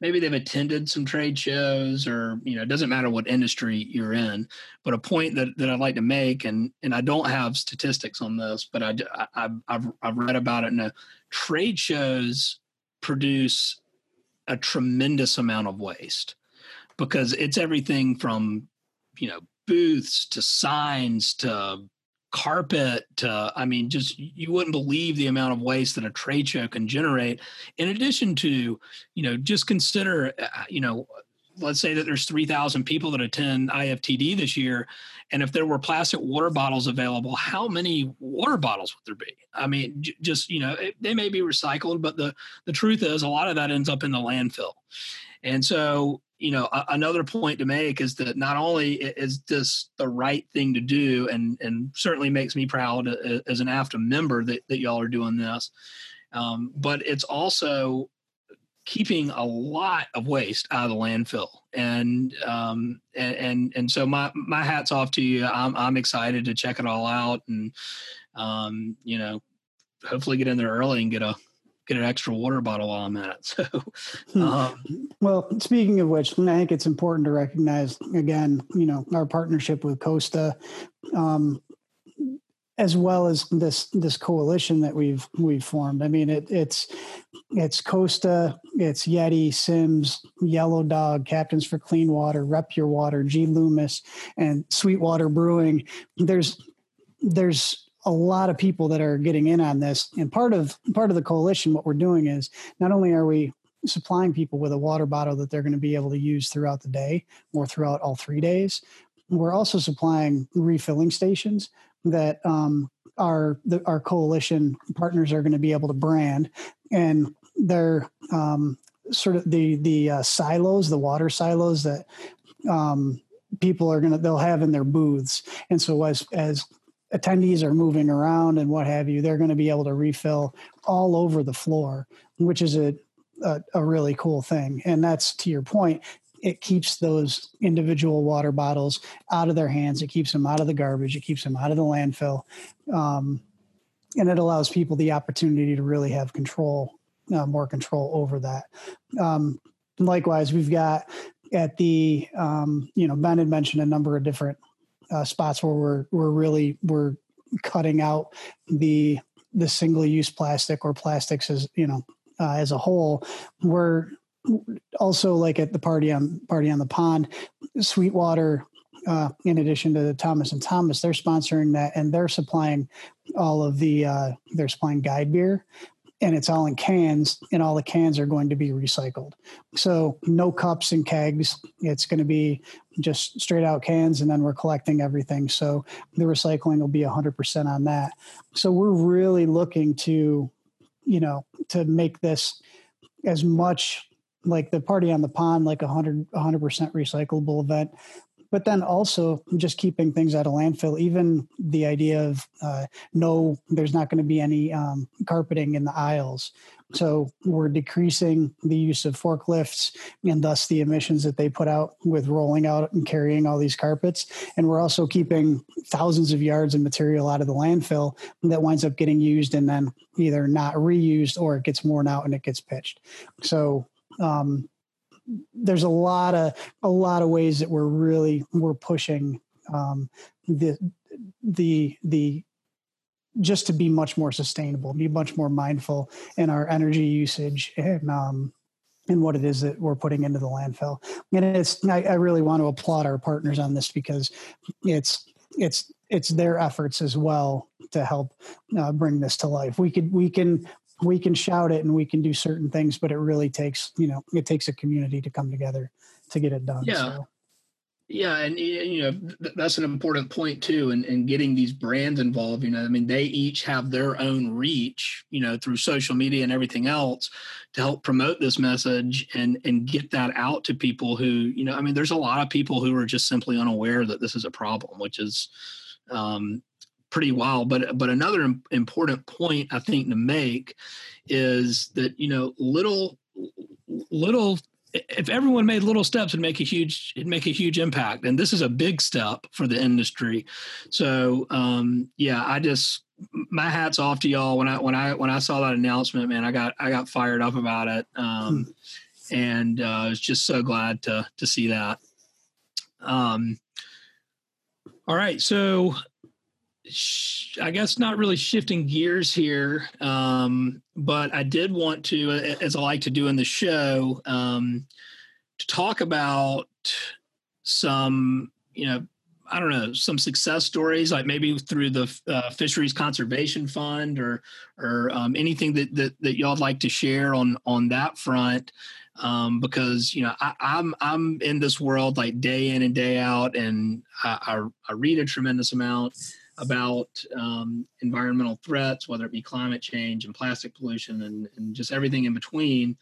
maybe they've attended some trade shows or you know it doesn't matter what industry you're in but a point that, that i'd like to make and and i don't have statistics on this but i, I have I've read about it and trade shows produce a tremendous amount of waste because it's everything from you know booths to signs to carpet to i mean just you wouldn't believe the amount of waste that a trade show can generate. In addition to you know just consider uh, you know let's say that there's 3000 people that attend iftd this year and if there were plastic water bottles available how many water bottles would there be i mean j- just you know it, they may be recycled but the the truth is a lot of that ends up in the landfill and so you know, a, another point to make is that not only is this the right thing to do, and and certainly makes me proud as an AFFTA member that, that y'all are doing this. um, but it's also keeping a lot of waste out of the landfill. And um, and, and so my my hats off to you. I'm i'm excited to check it all out and um, you know hopefully get in there early and get a get an extra water bottle while i'm at it. (laughs) So Hmm. um, Well, speaking of which, I think it's important to recognize again, you know, our partnership with Costa, um, as well as this this coalition that we've we've formed. I mean, it, it's it's Costa, it's Yeti, Simms, Yellow Dog, Captains for Clean Water, Rep Your Water, G Loomis, and Sweetwater Brewing. There's there's a lot of people that are getting in on this, and part of part of the coalition, what we're doing is not only are we supplying people with a water bottle that they're going to be able to use throughout the day or throughout all three days. We're also supplying refilling stations that um, our the, our coalition partners are going to be able to brand, and they're um, sort of the the uh, silos, the water silos that um, people are going to they'll have in their booths, and so as as attendees are moving around and what have you, they're going to be able to refill all over the floor, which is a a, a really cool thing. And that's to your point, it keeps those individual water bottles out of their hands. It keeps them out of the garbage. It keeps them out of the landfill. Um, and it allows people the opportunity to really have control, uh, more control over that. Um, likewise, we've got at the, um, you know, Ben had mentioned a number of different uh, spots where we're, we're really, we're cutting out the, the single use plastic or plastics as, you know, uh, as a whole. We're also like at the party on party on the pond, Sweetwater. Uh, in addition to the Thomas and Thomas, they're sponsoring that and they're supplying all of the uh, they're supplying guide beer, and it's all in cans, and all the cans are going to be recycled. So no cups and kegs. It's going to be just straight out cans, and then we're collecting everything. So the recycling will be 100% on that. So we're really looking to you know to make this as much like the party on the pond like a 100 100% recyclable event. But then also just keeping things out of landfill even the idea of uh, no there's not going to be any um, carpeting in the aisles. So we're decreasing the use of forklifts and thus the emissions that they put out with rolling out and carrying all these carpets. And we're also keeping thousands of yards of material out of the landfill that winds up getting used and then either not reused or it gets worn out and it gets pitched. So um, there's a lot of a lot of ways that we're really we're pushing um, the the the just to be much more sustainable, be much more mindful in our energy usage and um, and what it is that we're putting into the landfill. And it's I, I really want to applaud our partners on this because it's it's it's their efforts as well to help uh, bring this to life. We could we can we can shout it and we can do certain things, but it really takes you know it takes a community to come together to get it done. Yeah. So. Yeah, and you know that's an important point too, and and getting these brands involved. You know, I mean, they each have their own reach, you know, through social media and everything else, to help promote this message and and get that out to people who, you know, I mean, there's a lot of people who are just simply unaware that this is a problem, which is um, pretty wild. But but another important point I think to make is that you know little little if everyone made little steps it'd make a huge it'd make a huge impact and this is a big step for the industry. So um yeah i just my hats off to y'all. When i when i when i saw that announcement man i got i got fired up about it um and uh, i was just so glad to to see that. Um all right so I guess not really shifting gears here, um, but I did want to, as I like to do in the show, um, to talk about some, you know, I don't know, some success stories, like maybe through the uh, Fisheries Conservation Fund or or um, anything that, that that y'all'd like to share on on that front. Um, because you know I, I'm I'm in this world like day in and day out, and I, I, I read a tremendous amount about um, environmental threats, whether it be climate change and plastic pollution and, and just everything in between.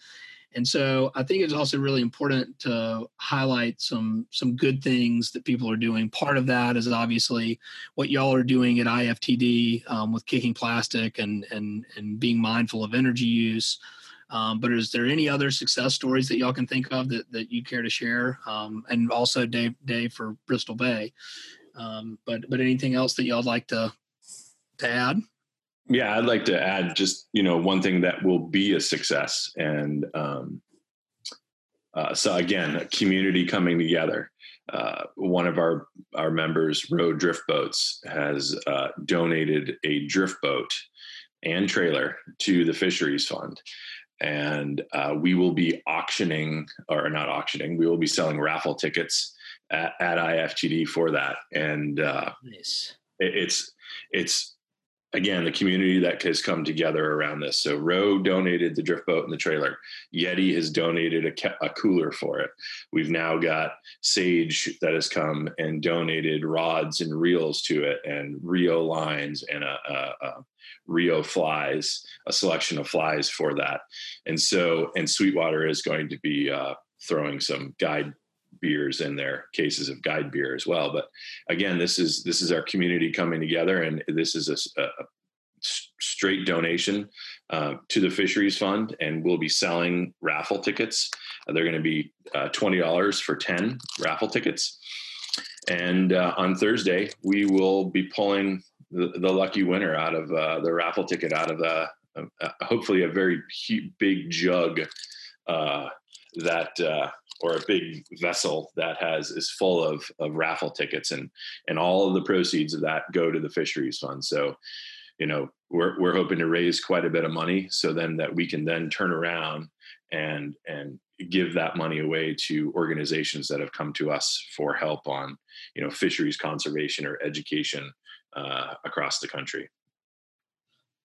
And so I think it's also really important to highlight some some good things that people are doing. Part of that is obviously what y'all are doing at IFTD um, with kicking plastic and and and being mindful of energy use. Um, but is there any other success stories that y'all can think of that, that you care to share? Um, and also Dave, Dave for Bristol Bay. Um, but but anything else that y'all like to to add? Yeah, I'd like to add just you know one thing that will be a success, and um, uh, so again, community coming together. Uh, one of our our members, Row Drift Boats, has uh, donated a drift boat and trailer to the Fisheries Fund, and uh, we will be auctioning or not auctioning. We will be selling raffle tickets at, at IFTD for that, and uh, nice. it, it's it's again, the community that has come together around this. So Row donated the drift boat and the trailer. Yeti has donated a, a, cooler for it. We've now got Sage that has come and donated rods and reels to it, and Rio lines and a, a, a Rio flies, a selection of flies for that. And so, and Sweetwater is going to be uh, throwing some guide beers in their cases of guide beer as well. But again, this is this is our community coming together, and this is a, a straight donation uh, to the fisheries fund, and we'll be selling raffle tickets. Uh, they're going to be uh, twenty dollars for ten raffle tickets. And uh, on Thursday, we will be pulling the, the lucky winner out of uh, the raffle ticket out of the uh, hopefully a very big jug that or a big vessel that has is full of, of raffle tickets and and all of the proceeds of that go to the fisheries fund. So you know we're, we're hoping to raise quite a bit of money so then that we can then turn around and and give that money away to organizations that have come to us for help on you know fisheries conservation or education uh, across the country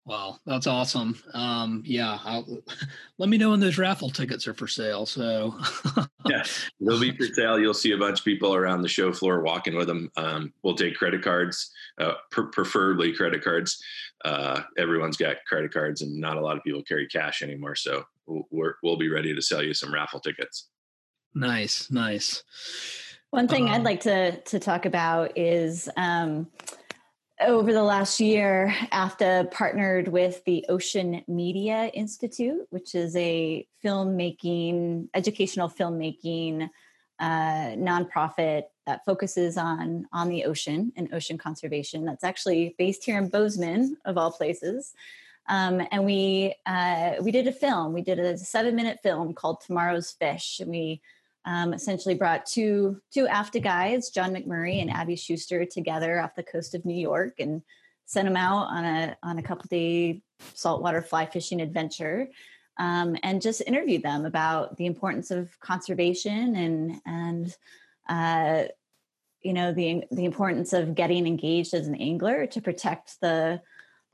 Wow, that's awesome. Um, yeah, I'll, (laughs) let me know when those raffle tickets are for sale. So, yeah, they'll be for sale. You'll see a bunch of people around the show floor walking with them. Um, we'll take credit cards, uh, preferably credit cards. Uh, everyone's got credit cards, and not a lot of people carry cash anymore. So, we'll, we'll be ready to sell you some raffle tickets. Nice, nice. One thing um, I'd like to to talk about is. Um, over the last year, AFFTA partnered with the Ocean Media Institute, which is a filmmaking, educational filmmaking uh, nonprofit that focuses on on the ocean and ocean conservation. That's actually based here in Bozeman, of all places. Um, and we uh, we did a film. We did a seven minute film called Tomorrow's Fish, and we um, essentially brought two two AFFTA guides, John McMurray and Abby Schuster, together off the coast of New York and sent them out on a on a couple day saltwater fly fishing adventure. Um, and just interviewed them about the importance of conservation and and uh, you know the the importance of getting engaged as an angler to protect the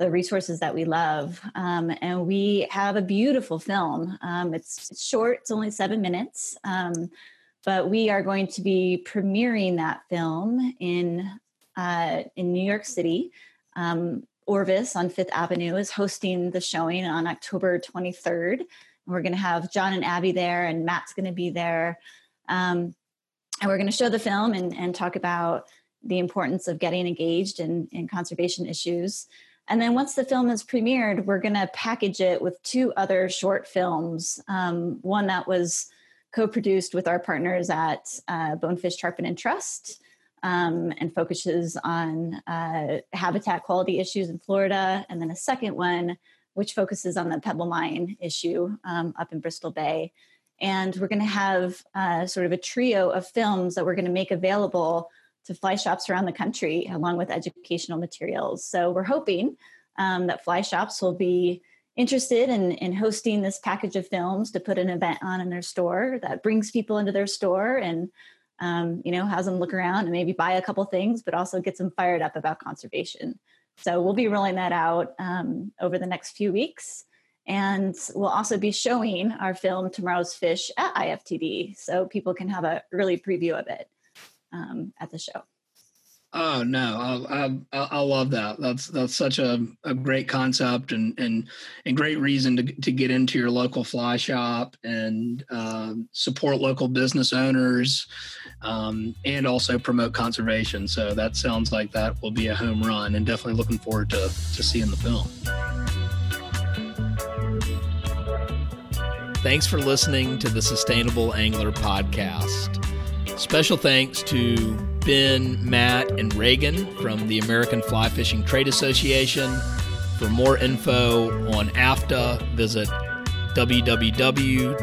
the resources that we love. Um, and we have a beautiful film. Um, it's, it's, short, it's only seven minutes. Um, but we are going to be premiering that film in uh, in New York City. Um, Orvis on Fifth Avenue is hosting the showing on October 23rd. And we're going to have John and Abby there, and Matt's going to be there. Um, and we're going to show the film and, and talk about the importance of getting engaged in, in conservation issues. And then once the film is premiered, we're going to package it with two other short films. Um, one that was co produced with our partners at uh, Bonefish Tarpon and Trust um, and focuses on uh, habitat quality issues in Florida. And then a second one, which focuses on the Pebble Mine issue um, up in Bristol Bay. And we're going to have uh, sort of a trio of films that we're going to make available to fly shops around the country along with educational materials. So we're hoping um, that fly shops will be interested in, in hosting this package of films to put an event on in their store that brings people into their store and um, you know has them look around and maybe buy a couple things but also gets them fired up about conservation. So we'll be rolling that out um, over the next few weeks. And we'll also be showing our film tomorrow's fish at iftd so people can have an early preview of it um, at the show. Oh no, I, I, I love that. That's that's such a, a great concept and and and great reason to to get into your local fly shop and um, support local business owners, um, and also promote conservation. So that sounds like that will be a home run, and definitely looking forward to to seeing the film. Thanks for listening to the Sustainable Angler podcast. Special thanks to Ben, Matt, and Regan from the American Fly Fishing Trade Association. For more info on AFFTA, visit www.affta.org.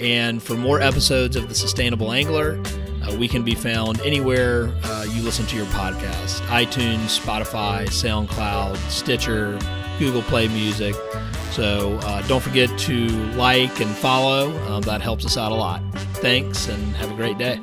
And for more episodes of The Sustainable Angler, uh, we can be found anywhere uh, you listen to your podcast iTunes, Spotify, SoundCloud, Stitcher, Google Play Music. So uh, don't forget to like and follow. Um, that helps us out a lot. Thanks and have a great day.